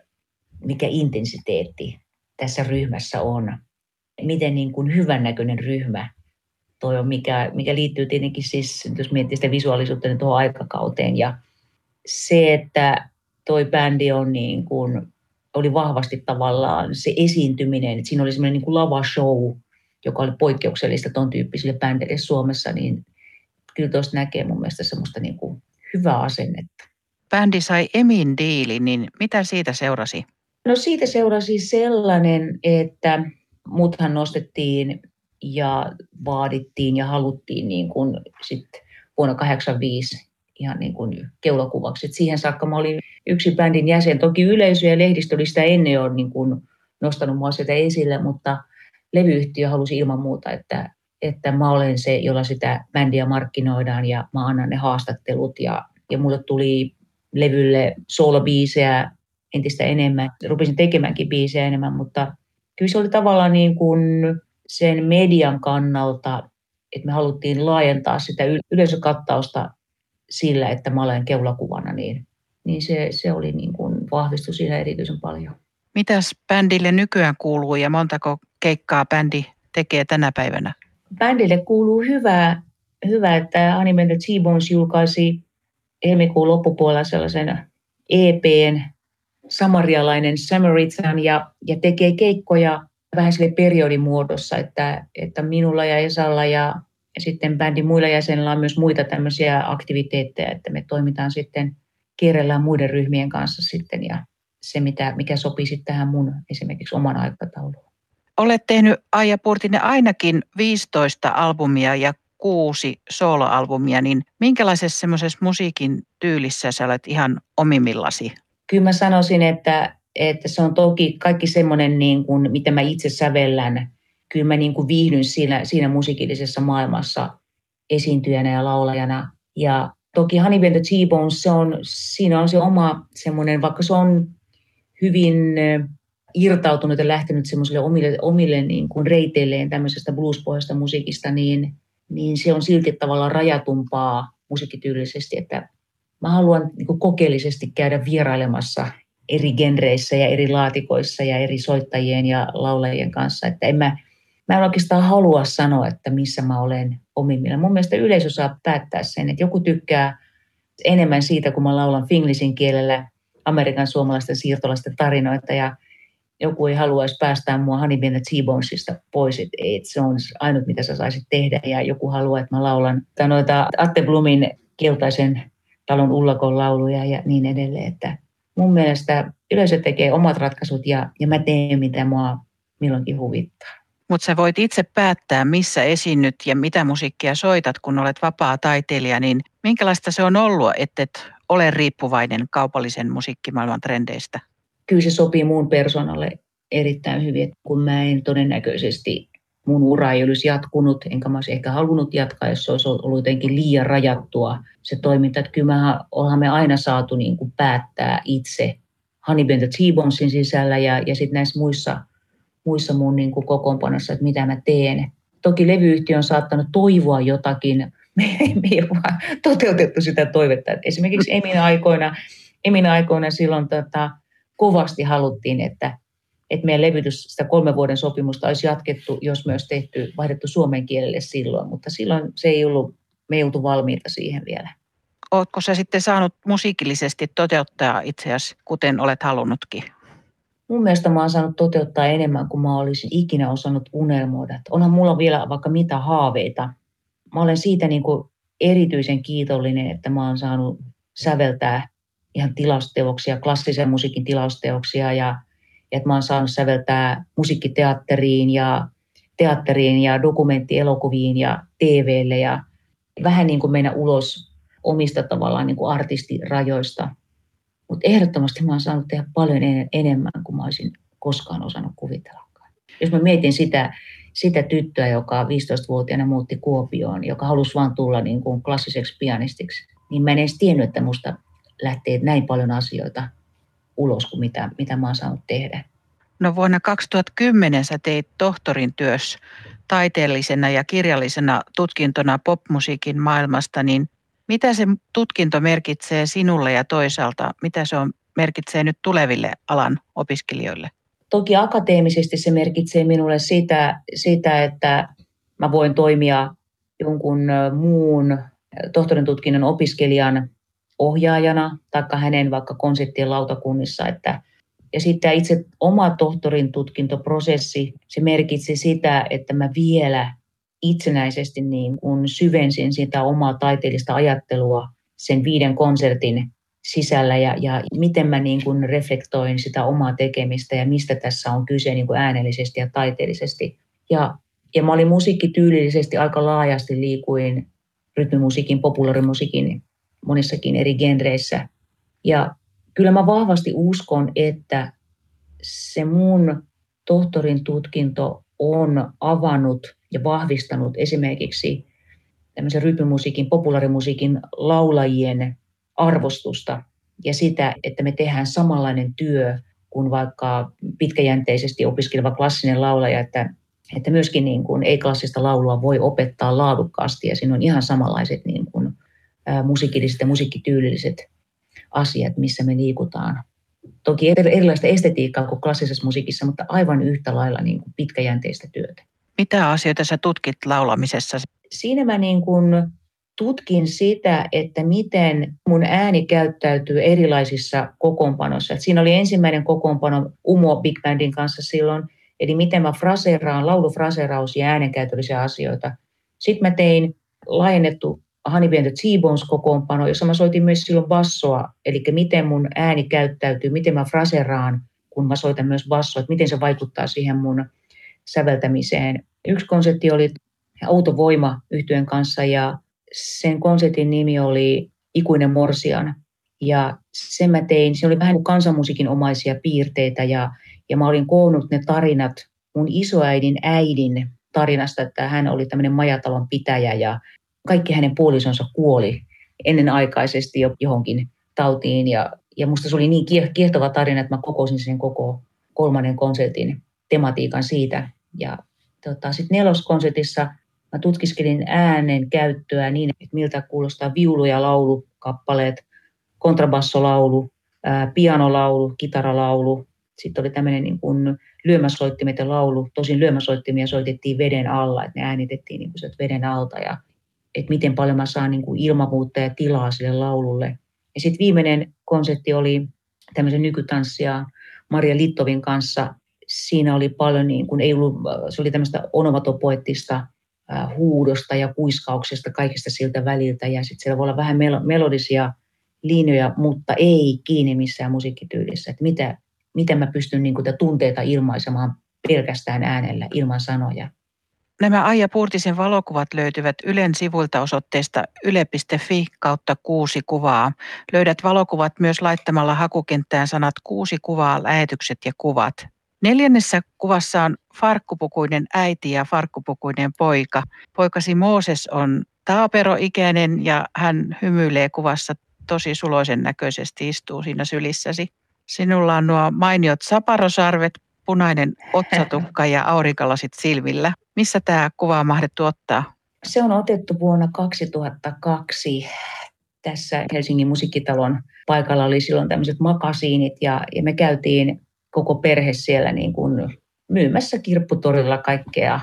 mikä intensiteetti tässä ryhmässä on. Miten niin kuin hyvännäköinen ryhmä toi on, mikä, mikä liittyy tietenkin siis, jos miettii sitä visuaalisuutta, niin tuohon aikakauteen. Ja se, että toi bändi on niin kuin oli vahvasti tavallaan se esiintyminen, että siinä oli semmoinen niin kuin lava-show, joka oli poikkeuksellista ton tyyppisille bändeille Suomessa, niin kyllä tuosta näkee mun mielestä semmoista niin kuin hyvää asennetta. Bändi sai Emin diilin, niin mitä siitä seurasi? No siitä seurasi sellainen, että muthan nostettiin ja vaadittiin ja haluttiin niin kuin sit vuonna 1985 ihan niin kuin keulakuvaksi. Et siihen saakka mä olin yksi bändin jäsen. Toki yleisö ja lehdistö oli sitä ennen jo niin kuin nostanut mua sitä esille, mutta levyyhtiö halusi ilman muuta, että, että mä olen se, jolla sitä bändiä markkinoidaan ja mä annan ne haastattelut ja, ja mulle tuli levylle soolobiisejä entistä enemmän. Rupesin tekemäänkin biisejä enemmän, mutta kyllä se oli tavallaan niin kuin sen median kannalta, että me haluttiin laajentaa sitä yleisökattausta sillä, että mä olen keulakuvana, niin, niin se, se oli niin kuin vahvistu siinä erityisen paljon. Mitäs bändille nykyään kuuluu ja montako keikkaa bändi tekee tänä päivänä? Bändille kuuluu hyvää, hyvä että Anime the T-Bones julkaisi helmikuun loppupuolella sellaisen EPn samarialainen Samaritan ja, ja tekee keikkoja vähän sille periodin muodossa, että, että minulla ja Esalla ja, ja sitten bändin muilla jäsenillä on myös muita tämmöisiä aktiviteetteja, että me toimitaan sitten kierrellään muiden ryhmien kanssa sitten ja se, mitä, mikä sopii sitten tähän mun esimerkiksi oman aikatauluun. Olet tehnyt Aija Purtinen ainakin 15 albumia ja kuusi soloalbumia, niin minkälaisessa semmoisessa musiikin tyylissä sä olet ihan omimillasi? Kyllä mä sanoisin, että, että se on toki kaikki semmoinen, niin kuin, mitä mä itse sävellän. Kyllä mä niin kuin viihdyn siinä, siinä musiikillisessa maailmassa esiintyjänä ja laulajana. Ja toki Honey the T-Bones, se on, siinä on se oma semmoinen, vaikka se on hyvin irtautunut ja lähtenyt semmoiselle omille, omille niin kuin reiteilleen tämmöisestä bluespohjaista musiikista, niin, niin se on silti tavallaan rajatumpaa musiikkityylisesti, että mä haluan niin kokeellisesti käydä vierailemassa eri genreissä ja eri laatikoissa ja eri soittajien ja laulajien kanssa, että en mä, mä en oikeastaan halua sanoa, että missä mä olen omimmilla. Mun mielestä yleisö saa päättää sen, että joku tykkää enemmän siitä, kun mä laulan finglisin kielellä Amerikan suomalaisten siirtolaisten tarinoita ja joku ei haluaisi päästää mua Honey T-Bonesista pois, että et se on ainut, mitä sä saisit tehdä. Ja joku haluaa, että mä laulan noita Atte Blumin keltaisen talon ullakon lauluja ja niin edelleen. Että mun mielestä yleisö tekee omat ratkaisut ja, ja mä teen, mitä mua milloinkin huvittaa. Mutta sä voit itse päättää, missä esiinnyt ja mitä musiikkia soitat, kun olet vapaa taiteilija, niin minkälaista se on ollut, että et ole riippuvainen kaupallisen musiikkimaailman trendeistä? Kyllä se sopii muun persoonalle erittäin hyvin, kun mä en todennäköisesti mun ura ei olisi jatkunut, enkä mä olisi ehkä halunnut jatkaa, jos se olisi ollut jotenkin liian rajattua se toiminta. Että kyllä me ollaan me aina saatu niin kuin päättää itse Honey Bent T-Bonesin sisällä ja, ja sitten näissä muissa, muissa mun niin kuin kokoonpanossa, että mitä mä teen. Toki levyyhtiö on saattanut toivoa jotakin, me ei, me ei vaan toteutettu sitä toivetta. Et esimerkiksi Emin aikoina, Emin aikoina silloin tota, kovasti haluttiin, että, että meidän levytys, sitä kolmen vuoden sopimusta olisi jatkettu, jos myös tehty, vaihdettu suomen kielelle silloin, mutta silloin se ei ollut, me ei oltu valmiita siihen vielä. Oletko sä sitten saanut musiikillisesti toteuttaa itseäsi, kuten olet halunnutkin? Mun mielestä mä oon saanut toteuttaa enemmän kuin mä olisin ikinä osannut unelmoida. Onhan mulla vielä vaikka mitä haaveita. Mä olen siitä niin kuin erityisen kiitollinen, että mä oon saanut säveltää ihan tilausteoksia, klassisen musiikin tilausteoksia ja, että mä oon saanut säveltää musiikkiteatteriin ja teatteriin ja dokumenttielokuviin ja TVlle ja vähän niin kuin mennä ulos omista tavallaan niin kuin artistirajoista. Mutta ehdottomasti mä oon saanut tehdä paljon enemmän kuin mä olisin koskaan osannut kuvitellakaan. Jos mä mietin sitä, sitä tyttöä, joka 15-vuotiaana muutti Kuopioon, joka halusi vaan tulla niin kuin klassiseksi pianistiksi, niin mä en edes tiennyt, että musta lähtee näin paljon asioita ulos kuin mitä, mitä mä oon saanut tehdä. No vuonna 2010 sä teit tohtorin työs taiteellisena ja kirjallisena tutkintona popmusiikin maailmasta, niin mitä se tutkinto merkitsee sinulle ja toisaalta mitä se on, merkitsee nyt tuleville alan opiskelijoille? Toki akateemisesti se merkitsee minulle sitä, sitä että mä voin toimia jonkun muun tohtorin tutkinnon opiskelijan ohjaajana tai hänen vaikka konseptien lautakunnissa. Että, ja sitten itse oma tohtorin tutkintoprosessi, se merkitsi sitä, että mä vielä itsenäisesti niin kun syvensin sitä omaa taiteellista ajattelua sen viiden konsertin sisällä ja, ja miten mä niin kun reflektoin sitä omaa tekemistä ja mistä tässä on kyse niin kuin äänellisesti ja taiteellisesti. Ja, ja mä olin musiikkityylillisesti aika laajasti liikuin rytmimusiikin, populaarimusiikin monissakin eri genreissä. Ja kyllä mä vahvasti uskon, että se mun tohtorin tutkinto on avannut ja vahvistanut esimerkiksi tämmöisen rytmimusiikin, populaarimusiikin laulajien arvostusta ja sitä, että me tehdään samanlainen työ kuin vaikka pitkäjänteisesti opiskeleva klassinen laulaja, että, että myöskin niin kuin ei-klassista laulua voi opettaa laadukkaasti ja siinä on ihan samanlaiset niin kuin, musiikilliset ja musiikkityylilliset asiat, missä me liikutaan. Toki erilaista estetiikkaa kuin klassisessa musiikissa, mutta aivan yhtä lailla niin kuin pitkäjänteistä työtä. Mitä asioita sä tutkit laulamisessa? Siinä mä niin kuin tutkin sitä, että miten mun ääni käyttäytyy erilaisissa kokoonpanoissa. Et siinä oli ensimmäinen kokoonpano Umo Big Bandin kanssa silloin, eli miten mä fraseeraan, laulufraseraus ja äänenkäytöllisiä asioita. Sitten mä tein laajennettu Honey Band T-Bones kokoonpano, jossa mä soitin myös silloin bassoa, eli miten mun ääni käyttäytyy, miten mä fraseraan, kun mä soitan myös bassoa, että miten se vaikuttaa siihen mun säveltämiseen. Yksi konsepti oli autovoima yhtyön kanssa ja sen konsertin nimi oli Ikuinen Morsian. Ja sen mä tein, se oli vähän kansanmusiikin omaisia piirteitä ja, ja mä olin koonnut ne tarinat mun isoäidin äidin tarinasta, että hän oli tämmöinen majatalon pitäjä ja kaikki hänen puolisonsa kuoli ennenaikaisesti jo johonkin tautiin ja, ja musta se oli niin kiehtova tarina, että mä kokosin sen koko kolmannen konsertin tematiikan siitä. Ja tota, sitten neloskonsertissa Mä tutkiskelin äänen käyttöä niin, että miltä kuulostaa viulu- ja laulukappaleet, kontrabassolaulu, ää, pianolaulu, kitaralaulu. Sitten oli tämmöinen niin kuin lyömäsoittimet ja laulu. Tosin lyömäsoittimia soitettiin veden alla, että ne äänitettiin niin kuin veden alta ja että miten paljon mä saan niin kuin ilmavuutta ja tilaa sille laululle. Ja sitten viimeinen konsepti oli tämmöisen nykytanssia Maria Littovin kanssa. Siinä oli paljon, niin kuin, ei ollut, se oli tämmöistä onomatopoettista huudosta ja kuiskauksesta, kaikista siltä väliltä. Ja sitten siellä voi olla vähän melodisia linjoja, mutta ei kiinni missään musiikkityylissä. Että mitä, miten mä pystyn niin kuin, tunteita ilmaisemaan pelkästään äänellä ilman sanoja. Nämä Aija Puurtisen valokuvat löytyvät Ylen sivuilta osoitteesta yle.fi kautta kuusi kuvaa. Löydät valokuvat myös laittamalla hakukenttään sanat kuusi kuvaa, lähetykset ja kuvat. Neljännessä kuvassa on farkkupukuinen äiti ja farkkupukuinen poika. Poikasi Mooses on taaperoikäinen ja hän hymyilee kuvassa tosi suloisen näköisesti, istuu siinä sylissäsi. Sinulla on nuo mainiot saparosarvet, punainen otsatukka ja aurinkalasit silmillä. Missä tämä kuva on mahdettu ottaa? Se on otettu vuonna 2002 tässä Helsingin musiikkitalon paikalla oli silloin tämmöiset makasiinit ja, ja me käytiin koko perhe siellä niin kuin myymässä kirpputorilla kaikkea,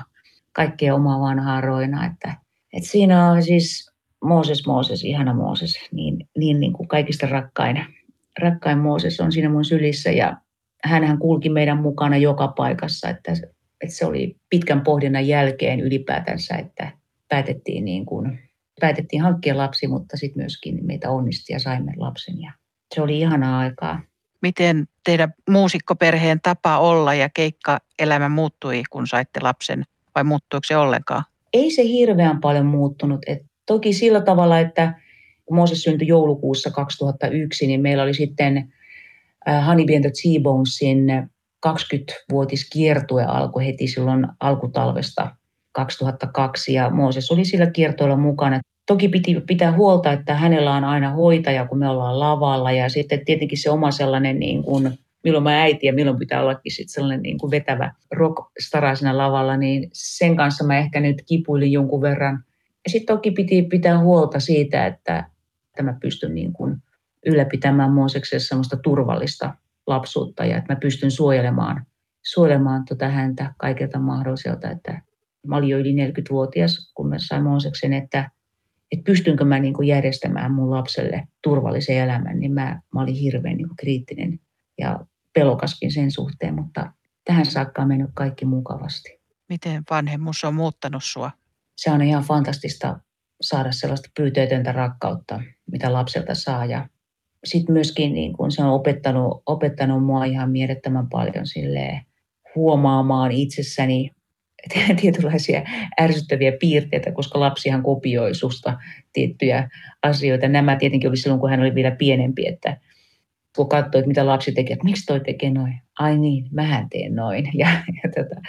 kaikkea omaa vanhaa roina. Että, että siinä on siis Mooses, Mooses, ihana Mooses, niin, niin, niin kuin kaikista rakkain, rakkain Mooses on siinä mun sylissä ja hän kulki meidän mukana joka paikassa, että, että se oli pitkän pohdinnan jälkeen ylipäätänsä, että päätettiin, niin kuin, päätettiin hankkia lapsi, mutta sitten myöskin meitä onnisti ja saimme lapsen ja se oli ihanaa aikaa miten teidän muusikkoperheen tapa olla ja keikkaelämä muuttui, kun saitte lapsen, vai muuttuiko se ollenkaan? Ei se hirveän paljon muuttunut. Et toki sillä tavalla, että kun Mooses syntyi joulukuussa 2001, niin meillä oli sitten äh, Honey Band T-Bonesin 20-vuotiskiertue alkoi heti silloin alkutalvesta 2002 ja Mooses oli sillä kiertoilla mukana. Toki piti pitää huolta, että hänellä on aina hoitaja, kun me ollaan lavalla ja sitten tietenkin se oma sellainen niin kuin, milloin mä äiti ja milloin pitää ollakin sitten sellainen niin kuin vetävä rockstara siinä lavalla, niin sen kanssa mä ehkä nyt kipuilin jonkun verran. Ja sitten toki piti pitää huolta siitä, että, että mä pystyn niin kuin ylläpitämään Mooseksessa sellaista turvallista lapsuutta ja että mä pystyn suojelemaan, suojelemaan tota häntä kaikilta mahdolliselta. Että mä olin jo yli 40-vuotias, kun mä sain Mooseksen, että että pystynkö mä niin kuin järjestämään mun lapselle turvallisen elämän, niin mä, mä olin hirveän niin kuin kriittinen ja pelokaskin sen suhteen, mutta tähän saakka on mennyt kaikki mukavasti. Miten vanhemmuus on muuttanut sua? Se on ihan fantastista saada sellaista pyyteetöntä rakkautta, mitä lapselta saa. Ja sitten myöskin niin kun se on opettanut, opettanut mua ihan mielettömän paljon huomaamaan itsessäni tietynlaisia ärsyttäviä piirteitä, koska lapsihan kopioi susta tiettyjä asioita. Nämä tietenkin oli silloin, kun hän oli vielä pienempi, että kun katsoi, että mitä lapsi tekee, että miksi toi tekee noin? Ai niin, mähän teen noin. Ja, ja tota,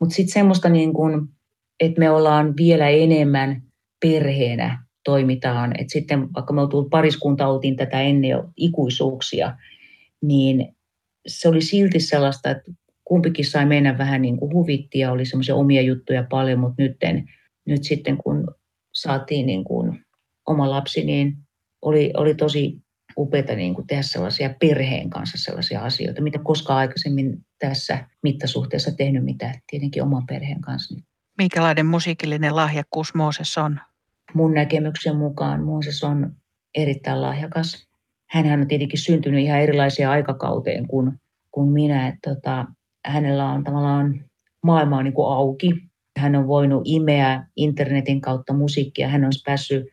Mutta sitten semmoista, niin kun, että me ollaan vielä enemmän perheenä toimitaan. Et sitten vaikka me oltiin pariskunta, oltiin tätä ennen jo ikuisuuksia, niin se oli silti sellaista, että kumpikin sai mennä vähän niin kuin huvitti ja oli semmoisia omia juttuja paljon, mutta nyt, nyt sitten kun saatiin niin kuin oma lapsi, niin oli, oli tosi upeata niin kuin tehdä sellaisia perheen kanssa sellaisia asioita, mitä koskaan aikaisemmin tässä mittasuhteessa tehnyt, mitä tietenkin oman perheen kanssa. Minkälainen musiikillinen lahjakkuus Mooses on? Mun näkemyksen mukaan Mooses on erittäin lahjakas. Hänhän on tietenkin syntynyt ihan erilaisia aikakauteen kuin, kuin minä. Että tota, hänellä on tavallaan maailma on niin kuin auki. Hän on voinut imeä internetin kautta musiikkia. Hän on päässyt,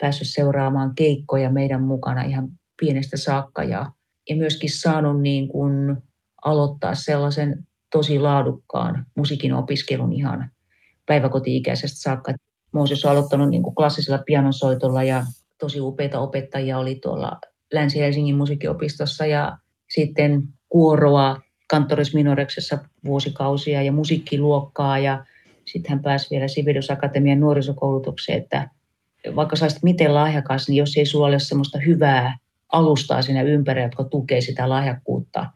päässyt seuraamaan keikkoja meidän mukana ihan pienestä saakka ja, ja myöskin saanut niin kuin aloittaa sellaisen tosi laadukkaan musiikin opiskelun ihan päiväkoti-ikäisestä saakka. Mooses on aloittanut niin kuin klassisella pianonsoitolla ja tosi upeita opettajia oli tuolla Länsi-Helsingin musiikkiopistossa ja sitten kuoroa kanttoris minoreksessa vuosikausia ja musiikkiluokkaa ja sitten hän pääsi vielä Sibelius Akatemian nuorisokoulutukseen, että vaikka saisit miten lahjakas, niin jos ei sulla ole semmoista hyvää alustaa siinä ympärillä, jotka tukee sitä lahjakkuutta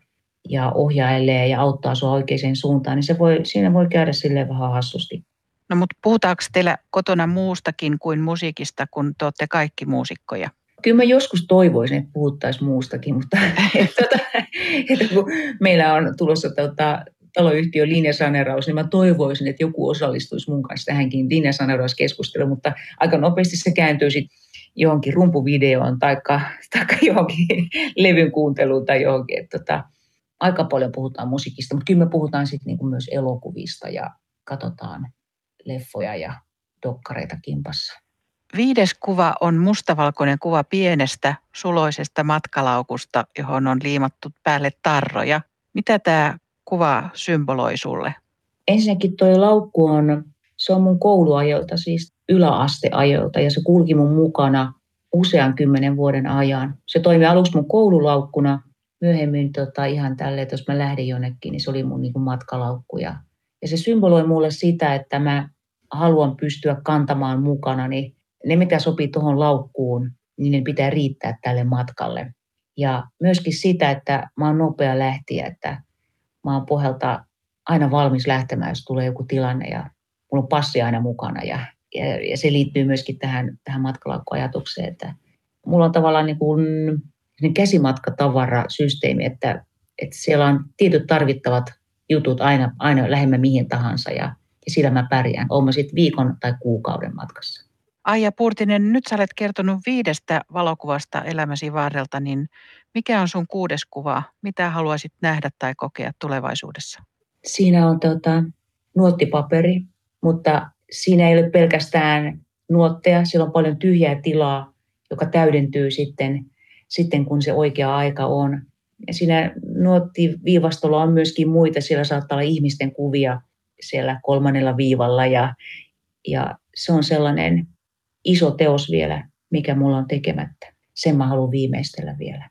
ja ohjailee ja auttaa sua oikeaan suuntaan, niin se voi, siinä voi käydä silleen vähän hassusti. No mutta puhutaanko teillä kotona muustakin kuin musiikista, kun te olette kaikki muusikkoja? Kyllä mä joskus toivoisin, että puhuttaisiin muustakin, mutta että, tota, että kun meillä on tulossa tota, taloyhtiön linjasaneraus, niin mä toivoisin, että joku osallistuisi mun kanssa tähänkin linjasanerauskeskusteluun, mutta aika nopeasti se kääntyy sitten johonkin rumpuvideoon tai johonkin levyn kuunteluun tai johonkin. Että tota, aika paljon puhutaan musiikista, mutta kyllä me puhutaan sitten niinku myös elokuvista ja katsotaan leffoja ja dokkareita kimpassa. Viides kuva on mustavalkoinen kuva pienestä suloisesta matkalaukusta, johon on liimattu päälle tarroja. Mitä tämä kuva symboloi sulle? Ensinnäkin tuo laukku on, se on mun kouluajoilta, siis yläasteajoilta ja se kulki mun mukana usean kymmenen vuoden ajan. Se toimi aluksi mun koululaukkuna, myöhemmin tota, ihan tälleen, että jos mä lähdin jonnekin, niin se oli mun niin kuin matkalaukku. Ja, ja se symboloi mulle sitä, että mä haluan pystyä kantamaan mukana niin ne, mitä sopii tuohon laukkuun, niin ne pitää riittää tälle matkalle. Ja myöskin sitä, että mä oon nopea lähtiä, että mä oon pohjalta aina valmis lähtemään, jos tulee joku tilanne ja mulla on passi aina mukana ja, ja, ja se liittyy myöskin tähän, tähän matkalaukkuajatukseen, että mulla on tavallaan niin kuin käsimatkatavarasysteemi, että, että siellä on tietyt tarvittavat jutut aina, aina lähemmä mihin tahansa ja, ja sillä mä pärjään. Olen sitten viikon tai kuukauden matkassa. Aija Purtinen, nyt sä olet kertonut viidestä valokuvasta elämäsi varrelta, niin mikä on sun kuudes kuva? Mitä haluaisit nähdä tai kokea tulevaisuudessa? Siinä on tota, nuottipaperi, mutta siinä ei ole pelkästään nuotteja, siellä on paljon tyhjää tilaa, joka täydentyy sitten, sitten kun se oikea aika on. Ja siinä nuottiviivastolla on myöskin muita, siellä saattaa olla ihmisten kuvia siellä kolmannella viivalla ja, ja se on sellainen iso teos vielä, mikä mulla on tekemättä. Sen mä haluan viimeistellä vielä.